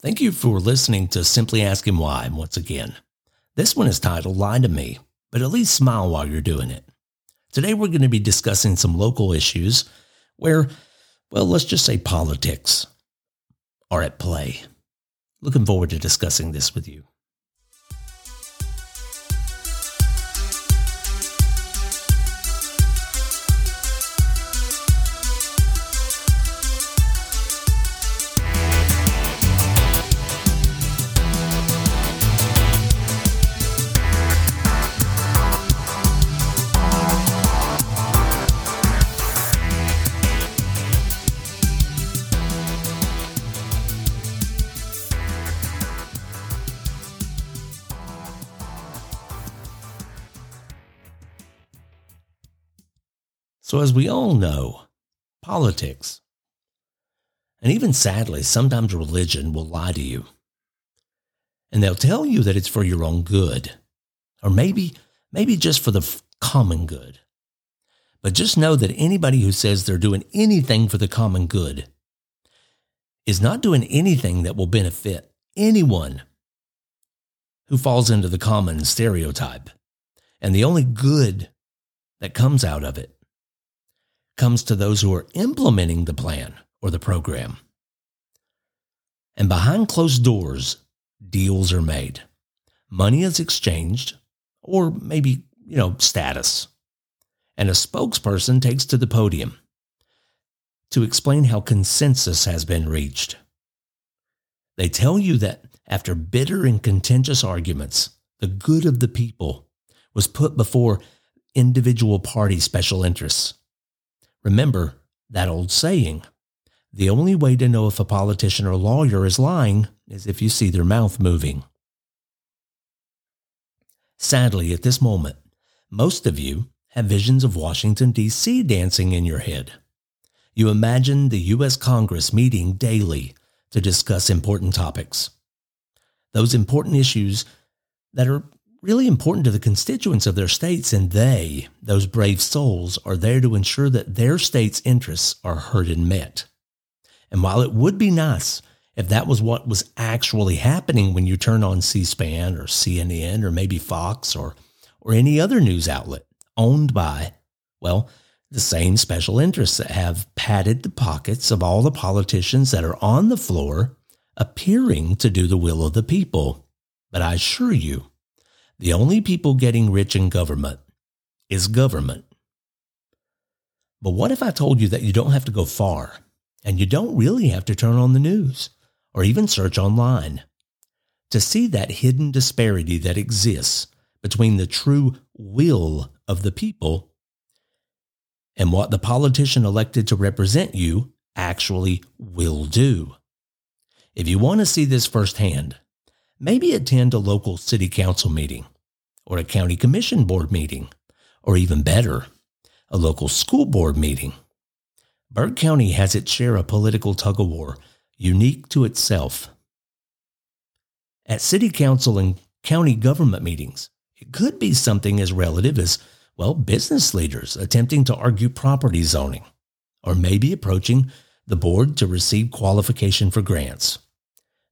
Thank you for listening to Simply Asking Why once again. This one is titled Lie to Me, but at least smile while you're doing it. Today we're going to be discussing some local issues where, well, let's just say politics are at play. Looking forward to discussing this with you. So, as we all know, politics, and even sadly, sometimes religion will lie to you. And they'll tell you that it's for your own good, or maybe, maybe just for the common good. But just know that anybody who says they're doing anything for the common good is not doing anything that will benefit anyone who falls into the common stereotype. And the only good that comes out of it comes to those who are implementing the plan or the program. And behind closed doors, deals are made. Money is exchanged, or maybe, you know, status. And a spokesperson takes to the podium to explain how consensus has been reached. They tell you that after bitter and contentious arguments, the good of the people was put before individual party special interests. Remember that old saying the only way to know if a politician or lawyer is lying is if you see their mouth moving. Sadly, at this moment, most of you have visions of Washington, D.C. dancing in your head. You imagine the U.S. Congress meeting daily to discuss important topics. Those important issues that are really important to the constituents of their states, and they, those brave souls, are there to ensure that their state's interests are heard and met. And while it would be nice if that was what was actually happening when you turn on C SPAN or CNN or maybe Fox or, or any other news outlet owned by, well, the same special interests that have padded the pockets of all the politicians that are on the floor appearing to do the will of the people. But I assure you, the only people getting rich in government is government. But what if I told you that you don't have to go far and you don't really have to turn on the news or even search online to see that hidden disparity that exists between the true will of the people and what the politician elected to represent you actually will do? If you want to see this firsthand, maybe attend a local city council meeting or a county commission board meeting, or even better, a local school board meeting. Burke County has its share of political tug of war unique to itself. At city council and county government meetings, it could be something as relative as, well, business leaders attempting to argue property zoning, or maybe approaching the board to receive qualification for grants.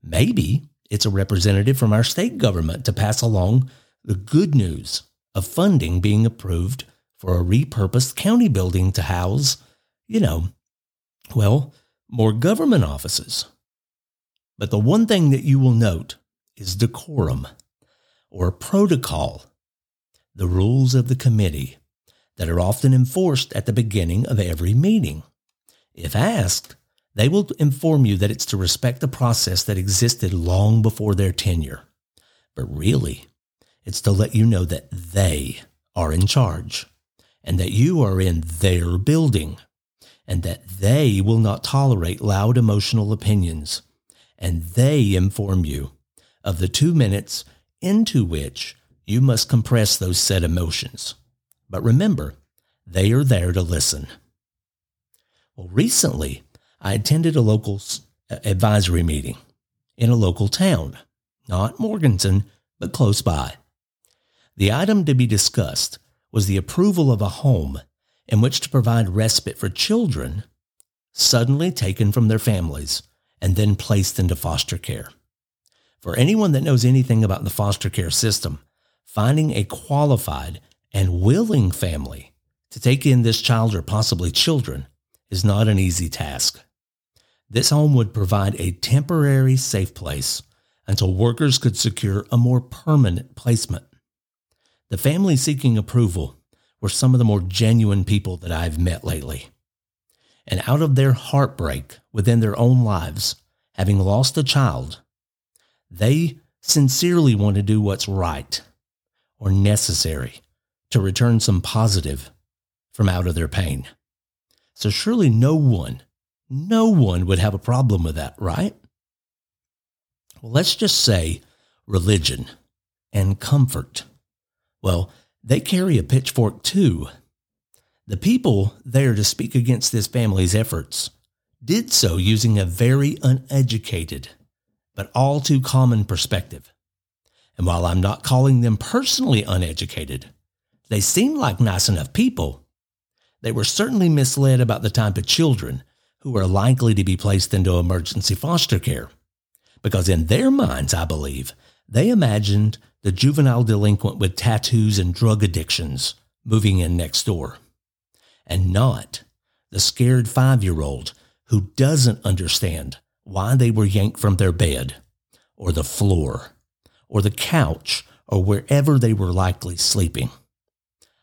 Maybe it's a representative from our state government to pass along the good news of funding being approved for a repurposed county building to house, you know, well, more government offices. But the one thing that you will note is decorum or protocol, the rules of the committee that are often enforced at the beginning of every meeting. If asked, they will inform you that it's to respect the process that existed long before their tenure. But really, it's to let you know that they are in charge and that you are in their building and that they will not tolerate loud emotional opinions and they inform you of the two minutes into which you must compress those said emotions. But remember, they are there to listen. Well, recently, I attended a local advisory meeting in a local town, not Morganton, but close by. The item to be discussed was the approval of a home in which to provide respite for children suddenly taken from their families and then placed into foster care. For anyone that knows anything about the foster care system, finding a qualified and willing family to take in this child or possibly children is not an easy task. This home would provide a temporary safe place until workers could secure a more permanent placement. The families seeking approval were some of the more genuine people that I've met lately. And out of their heartbreak within their own lives, having lost a child, they sincerely want to do what's right or necessary to return some positive from out of their pain. So surely no one, no one would have a problem with that, right? Well, let's just say religion and comfort. Well, they carry a pitchfork too. The people there to speak against this family's efforts did so using a very uneducated but all too common perspective. And while I'm not calling them personally uneducated, they seem like nice enough people. They were certainly misled about the type of children who are likely to be placed into emergency foster care. Because in their minds, I believe, they imagined the juvenile delinquent with tattoos and drug addictions moving in next door, and not the scared five year old who doesn't understand why they were yanked from their bed, or the floor, or the couch, or wherever they were likely sleeping.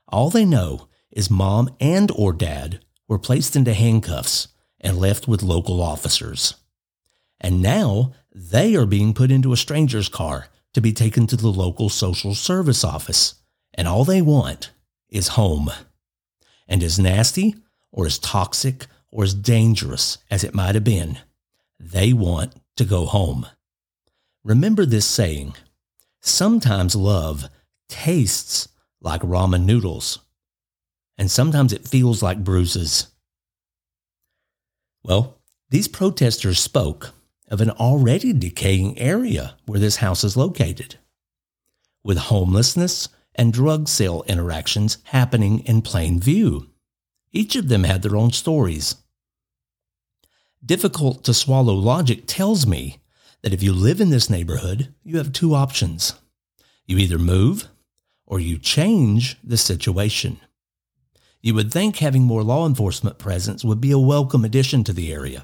All they know is mom and or dad were placed into handcuffs and left with local officers. And now they are being put into a stranger's car to be taken to the local social service office. And all they want is home. And as nasty or as toxic or as dangerous as it might have been, they want to go home. Remember this saying sometimes love tastes like ramen noodles, and sometimes it feels like bruises. Well, these protesters spoke of an already decaying area where this house is located, with homelessness and drug sale interactions happening in plain view. Each of them had their own stories difficult to swallow logic tells me that if you live in this neighborhood, you have two options. You either move or you change the situation. You would think having more law enforcement presence would be a welcome addition to the area,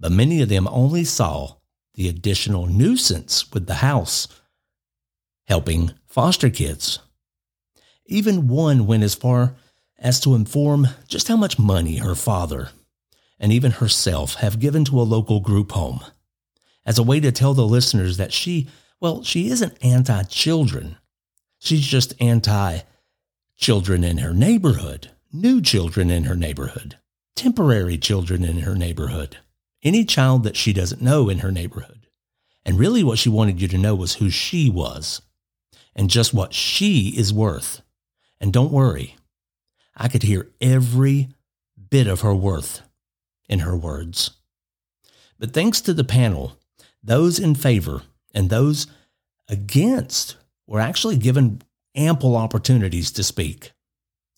but many of them only saw the additional nuisance with the house helping foster kids. Even one went as far as to inform just how much money her father and even herself have given to a local group home as a way to tell the listeners that she, well, she isn't anti children. She's just anti children in her neighborhood, new children in her neighborhood, temporary children in her neighborhood, any child that she doesn't know in her neighborhood. And really, what she wanted you to know was who she was and just what she is worth. And don't worry, I could hear every bit of her worth in her words. But thanks to the panel, those in favor and those against were actually given ample opportunities to speak.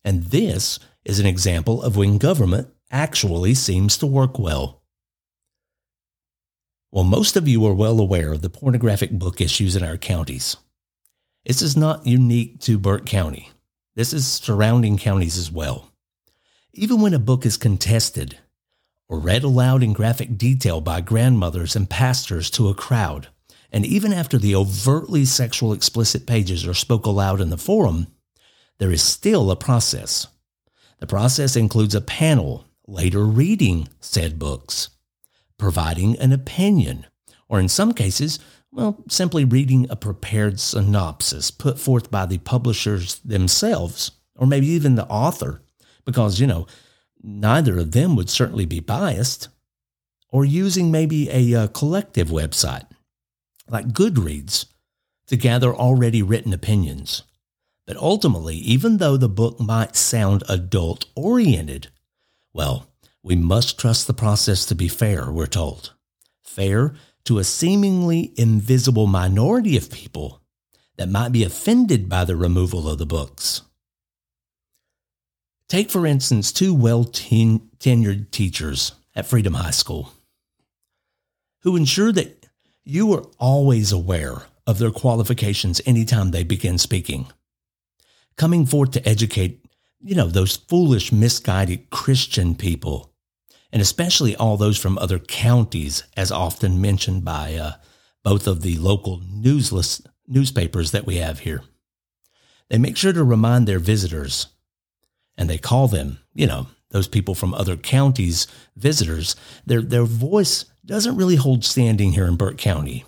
And this is an example of when government actually seems to work well. Well, most of you are well aware of the pornographic book issues in our counties. This is not unique to Burke County. This is surrounding counties as well. Even when a book is contested, or read aloud in graphic detail by grandmothers and pastors to a crowd. And even after the overtly sexual explicit pages are spoke aloud in the forum, there is still a process. The process includes a panel later reading said books, providing an opinion, or in some cases, well, simply reading a prepared synopsis put forth by the publishers themselves, or maybe even the author, because, you know, neither of them would certainly be biased, or using maybe a, a uh, collective website like Goodreads to gather already written opinions. But ultimately, even though the book might sound adult oriented, well, we must trust the process to be fair, we're told. Fair to a seemingly invisible minority of people that might be offended by the removal of the books. Take, for instance, two well tenured teachers at Freedom High School. who ensure that you are always aware of their qualifications anytime they begin speaking. Coming forth to educate, you know, those foolish, misguided Christian people, and especially all those from other counties, as often mentioned by uh, both of the local newsless newspapers that we have here. They make sure to remind their visitors, and they call them, you know, those people from other counties, visitors. Their, their voice doesn't really hold standing here in Burke County.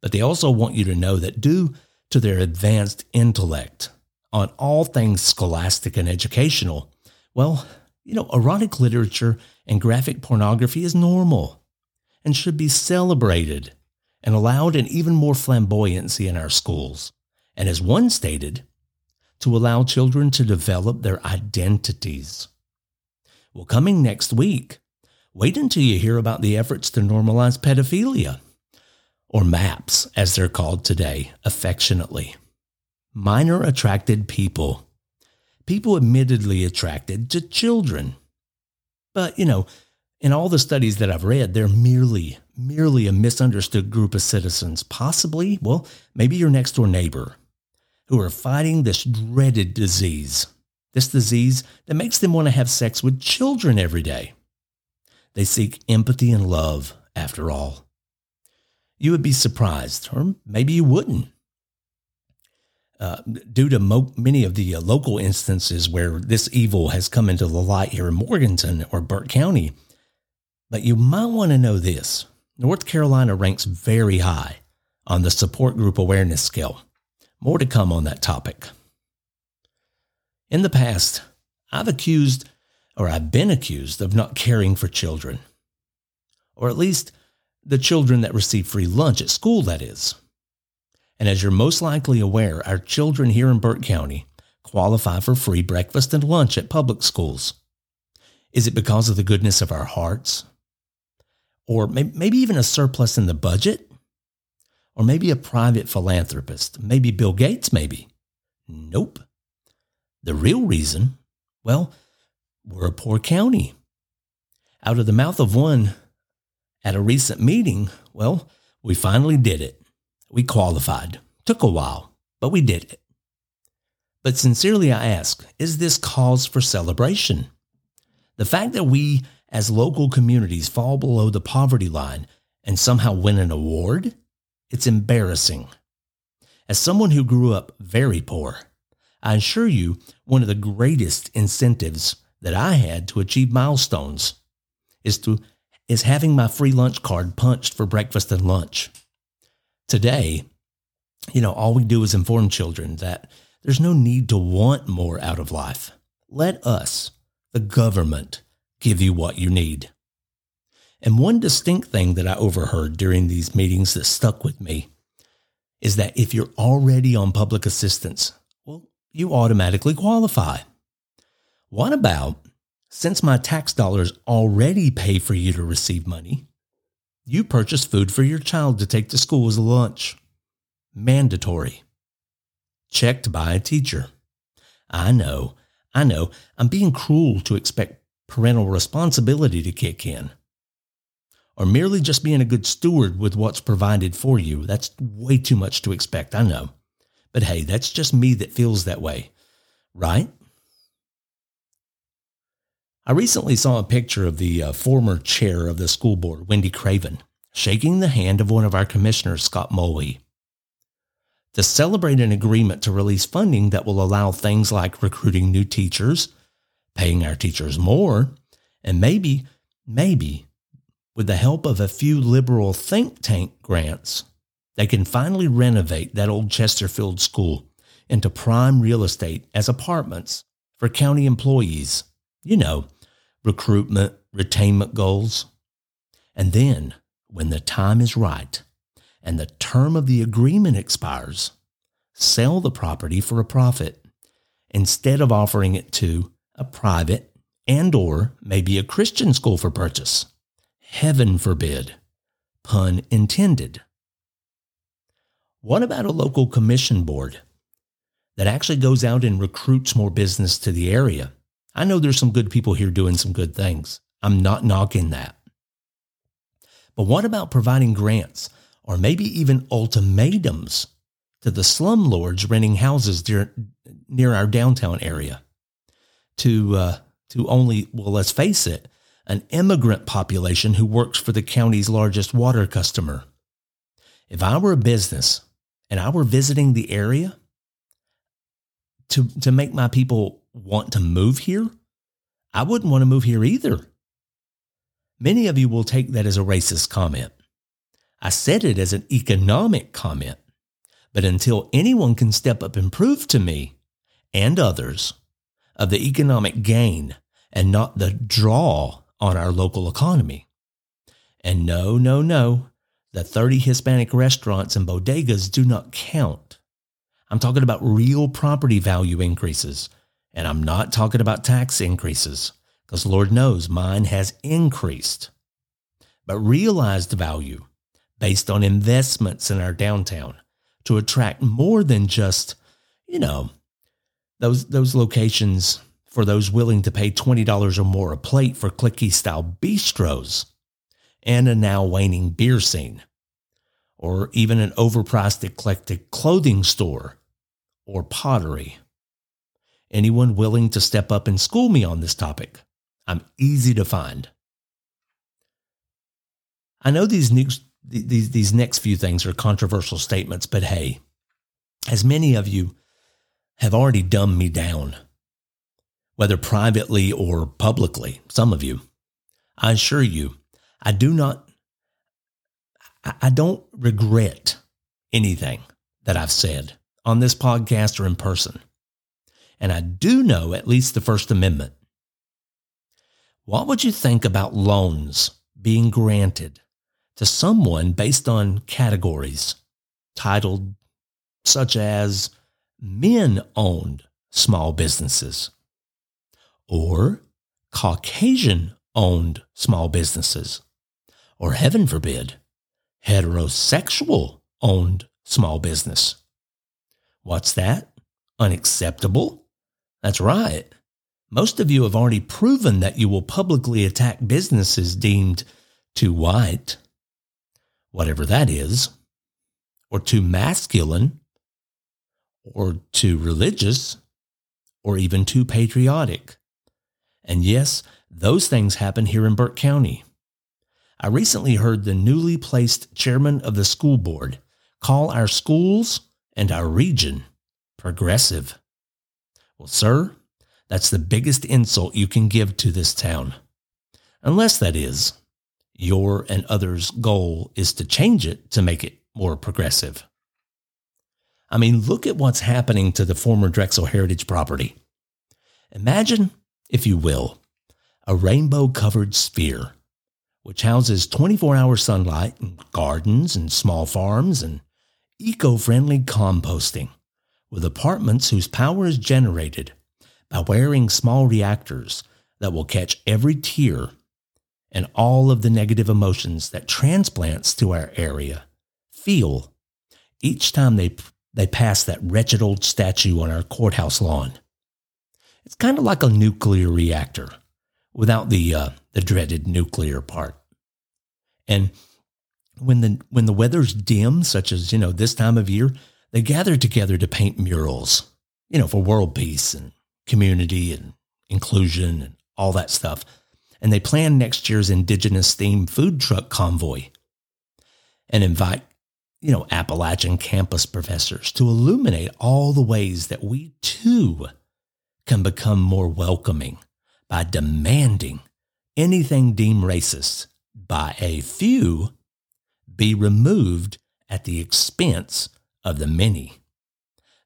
But they also want you to know that due to their advanced intellect on all things scholastic and educational, well, you know, erotic literature and graphic pornography is normal and should be celebrated and allowed an even more flamboyancy in our schools. And as one stated, to allow children to develop their identities. Well, coming next week, wait until you hear about the efforts to normalize pedophilia, or MAPS as they're called today, affectionately. Minor attracted people. People admittedly attracted to children. But, you know, in all the studies that I've read, they're merely, merely a misunderstood group of citizens, possibly, well, maybe your next door neighbor, who are fighting this dreaded disease. This disease that makes them want to have sex with children every day. They seek empathy and love, after all. You would be surprised, or maybe you wouldn't. Uh, due to mo- many of the uh, local instances where this evil has come into the light here in Morganton or Burke County, but you might want to know this North Carolina ranks very high on the support group awareness scale. More to come on that topic. In the past, I've accused, or I've been accused, of not caring for children. Or at least the children that receive free lunch at school, that is. And as you're most likely aware, our children here in Burke County qualify for free breakfast and lunch at public schools. Is it because of the goodness of our hearts? or maybe even a surplus in the budget, or maybe a private philanthropist, maybe Bill Gates, maybe. Nope. The real reason, well, we're a poor county. Out of the mouth of one at a recent meeting, well, we finally did it. We qualified. Took a while, but we did it. But sincerely, I ask, is this cause for celebration? The fact that we as local communities fall below the poverty line and somehow win an award? It's embarrassing. As someone who grew up very poor, I assure you one of the greatest incentives that I had to achieve milestones is to is having my free lunch card punched for breakfast and lunch. Today, you know, all we do is inform children that there's no need to want more out of life. Let us, the government, give you what you need. And one distinct thing that I overheard during these meetings that stuck with me is that if you're already on public assistance, well, you automatically qualify. What about, since my tax dollars already pay for you to receive money, you purchase food for your child to take to school as lunch? Mandatory. Checked by a teacher. I know, I know, I'm being cruel to expect parental responsibility to kick in. Or merely just being a good steward with what's provided for you. That's way too much to expect, I know. But hey, that's just me that feels that way, right? I recently saw a picture of the uh, former chair of the school board, Wendy Craven, shaking the hand of one of our commissioners, Scott Mulwee, to celebrate an agreement to release funding that will allow things like recruiting new teachers, paying our teachers more, and maybe, maybe, with the help of a few liberal think tank grants, they can finally renovate that old Chesterfield school into prime real estate as apartments for county employees. You know, recruitment, retainment goals. And then, when the time is right and the term of the agreement expires, sell the property for a profit instead of offering it to a private and or maybe a Christian school for purchase. Heaven forbid. Pun intended. What about a local commission board that actually goes out and recruits more business to the area? I know there's some good people here doing some good things. I'm not knocking that. But what about providing grants or maybe even ultimatums to the slumlords renting houses near, near our downtown area? To, uh, to only, well, let's face it, an immigrant population who works for the county's largest water customer. If I were a business and I were visiting the area to, to make my people want to move here, I wouldn't want to move here either. Many of you will take that as a racist comment. I said it as an economic comment, but until anyone can step up and prove to me and others of the economic gain and not the draw on our local economy. And no, no, no, the 30 Hispanic restaurants and bodegas do not count. I'm talking about real property value increases, and I'm not talking about tax increases, because Lord knows mine has increased. But realized value based on investments in our downtown to attract more than just, you know, those those locations for those willing to pay $20 or more a plate for clicky style bistros and a now waning beer scene, or even an overpriced eclectic clothing store or pottery. Anyone willing to step up and school me on this topic? I'm easy to find. I know these next, these, these next few things are controversial statements, but hey, as many of you have already dumbed me down whether privately or publicly, some of you. I assure you, I do not, I don't regret anything that I've said on this podcast or in person. And I do know at least the First Amendment. What would you think about loans being granted to someone based on categories titled such as men owned small businesses? or Caucasian owned small businesses, or heaven forbid, heterosexual owned small business. What's that? Unacceptable? That's right. Most of you have already proven that you will publicly attack businesses deemed too white, whatever that is, or too masculine, or too religious, or even too patriotic. And yes, those things happen here in Burke County. I recently heard the newly placed chairman of the school board call our schools and our region progressive. Well, sir, that's the biggest insult you can give to this town. Unless that is, your and others' goal is to change it to make it more progressive. I mean, look at what's happening to the former Drexel Heritage property. Imagine if you will, a rainbow covered sphere, which houses 24 hour sunlight and gardens and small farms and eco friendly composting, with apartments whose power is generated by wearing small reactors that will catch every tear and all of the negative emotions that transplants to our area feel each time they, they pass that wretched old statue on our courthouse lawn. It's kind of like a nuclear reactor without the uh, the dreaded nuclear part. And when the when the weather's dim, such as you know this time of year, they gather together to paint murals, you know, for world peace and community and inclusion and all that stuff. And they plan next year's indigenous themed food truck convoy and invite, you know, Appalachian campus professors to illuminate all the ways that we too can become more welcoming by demanding anything deemed racist by a few be removed at the expense of the many.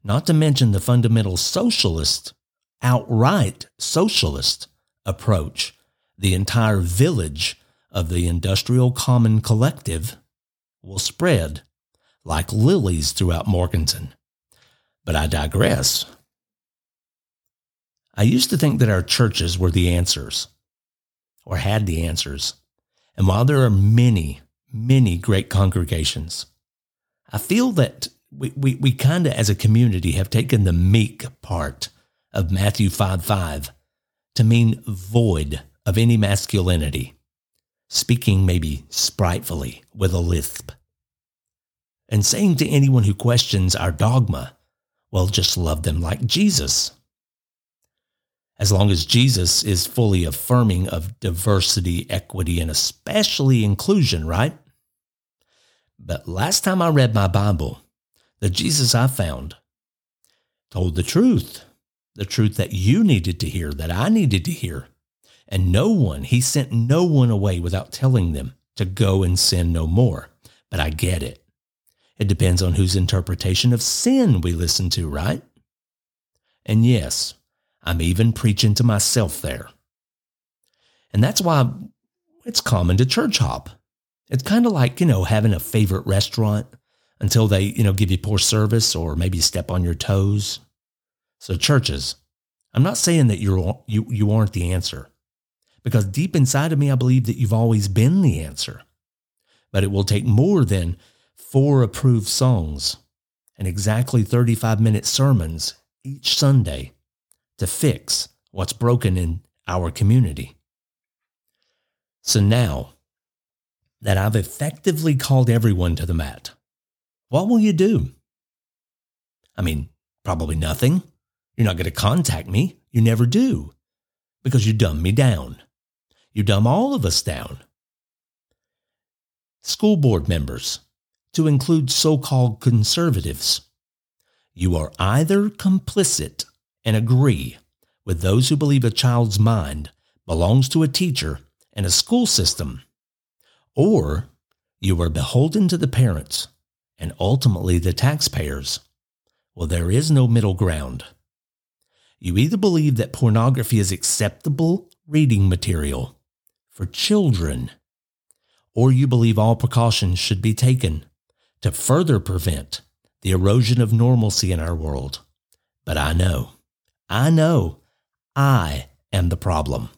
Not to mention the fundamental socialist, outright socialist approach the entire village of the Industrial Common Collective will spread like lilies throughout Morganton. But I digress. I used to think that our churches were the answers or had the answers. And while there are many, many great congregations, I feel that we, we, we kind of, as a community, have taken the meek part of Matthew 5 5 to mean void of any masculinity. speaking maybe spritefully with a lisp, and saying to anyone who questions our dogma, well, just love them like Jesus. As long as Jesus is fully affirming of diversity, equity, and especially inclusion, right? But last time I read my Bible, the Jesus I found told the truth, the truth that you needed to hear, that I needed to hear. And no one, he sent no one away without telling them to go and sin no more. But I get it. It depends on whose interpretation of sin we listen to, right? And yes, I'm even preaching to myself there. And that's why it's common to church hop. It's kind of like, you know, having a favorite restaurant until they, you know, give you poor service or maybe step on your toes. So churches, I'm not saying that you're you you aren't the answer. Because deep inside of me I believe that you've always been the answer. But it will take more than four approved songs and exactly 35 minute sermons each Sunday to fix what's broken in our community. So now that I've effectively called everyone to the mat, what will you do? I mean, probably nothing. You're not going to contact me. You never do because you dumb me down. You dumb all of us down. School board members, to include so called conservatives, you are either complicit and agree with those who believe a child's mind belongs to a teacher and a school system, or you are beholden to the parents and ultimately the taxpayers. Well, there is no middle ground. You either believe that pornography is acceptable reading material for children, or you believe all precautions should be taken to further prevent the erosion of normalcy in our world. But I know I know I am the problem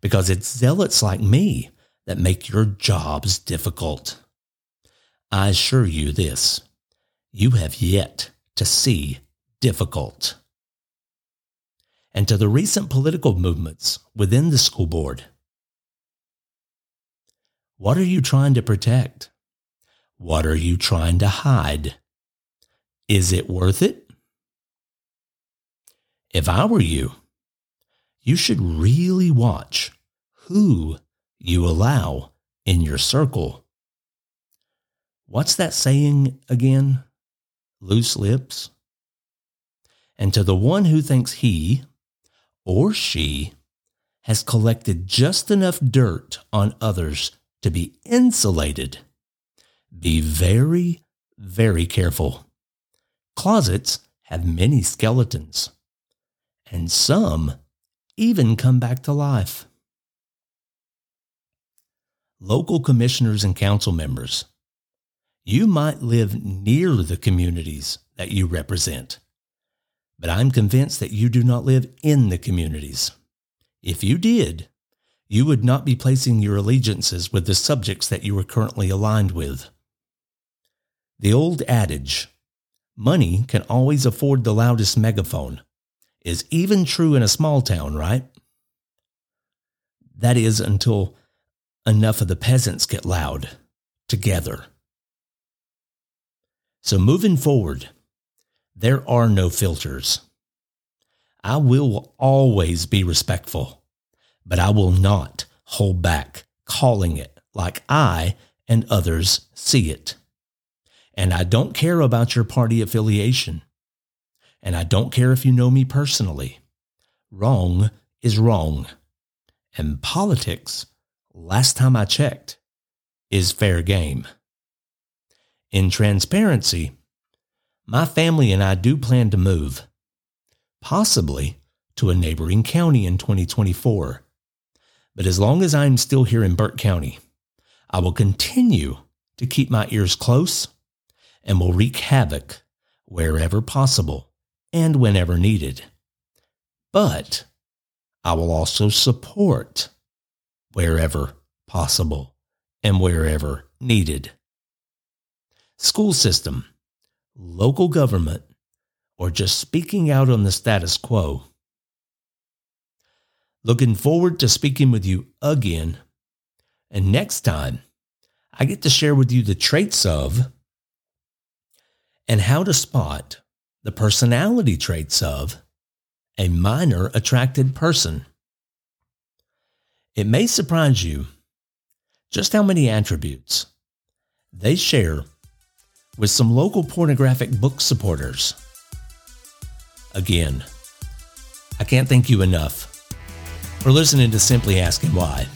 because it's zealots like me that make your jobs difficult. I assure you this you have yet to see difficult. And to the recent political movements within the school board, what are you trying to protect? What are you trying to hide? Is it worth it? If I were you, you should really watch who you allow in your circle. What's that saying again? Loose lips? And to the one who thinks he or she has collected just enough dirt on others to be insulated, be very, very careful. Closets have many skeletons and some even come back to life. Local commissioners and council members, you might live near the communities that you represent, but I'm convinced that you do not live in the communities. If you did, you would not be placing your allegiances with the subjects that you are currently aligned with. The old adage, money can always afford the loudest megaphone, is even true in a small town, right? That is until enough of the peasants get loud together. So moving forward, there are no filters. I will always be respectful, but I will not hold back calling it like I and others see it. And I don't care about your party affiliation and I don't care if you know me personally. Wrong is wrong. And politics, last time I checked, is fair game. In transparency, my family and I do plan to move, possibly to a neighboring county in 2024. But as long as I'm still here in Burke County, I will continue to keep my ears close and will wreak havoc wherever possible and whenever needed. But I will also support wherever possible and wherever needed. School system, local government, or just speaking out on the status quo. Looking forward to speaking with you again. And next time, I get to share with you the traits of and how to spot the personality traits of a minor attracted person. It may surprise you just how many attributes they share with some local pornographic book supporters. Again, I can't thank you enough for listening to Simply Asking Why.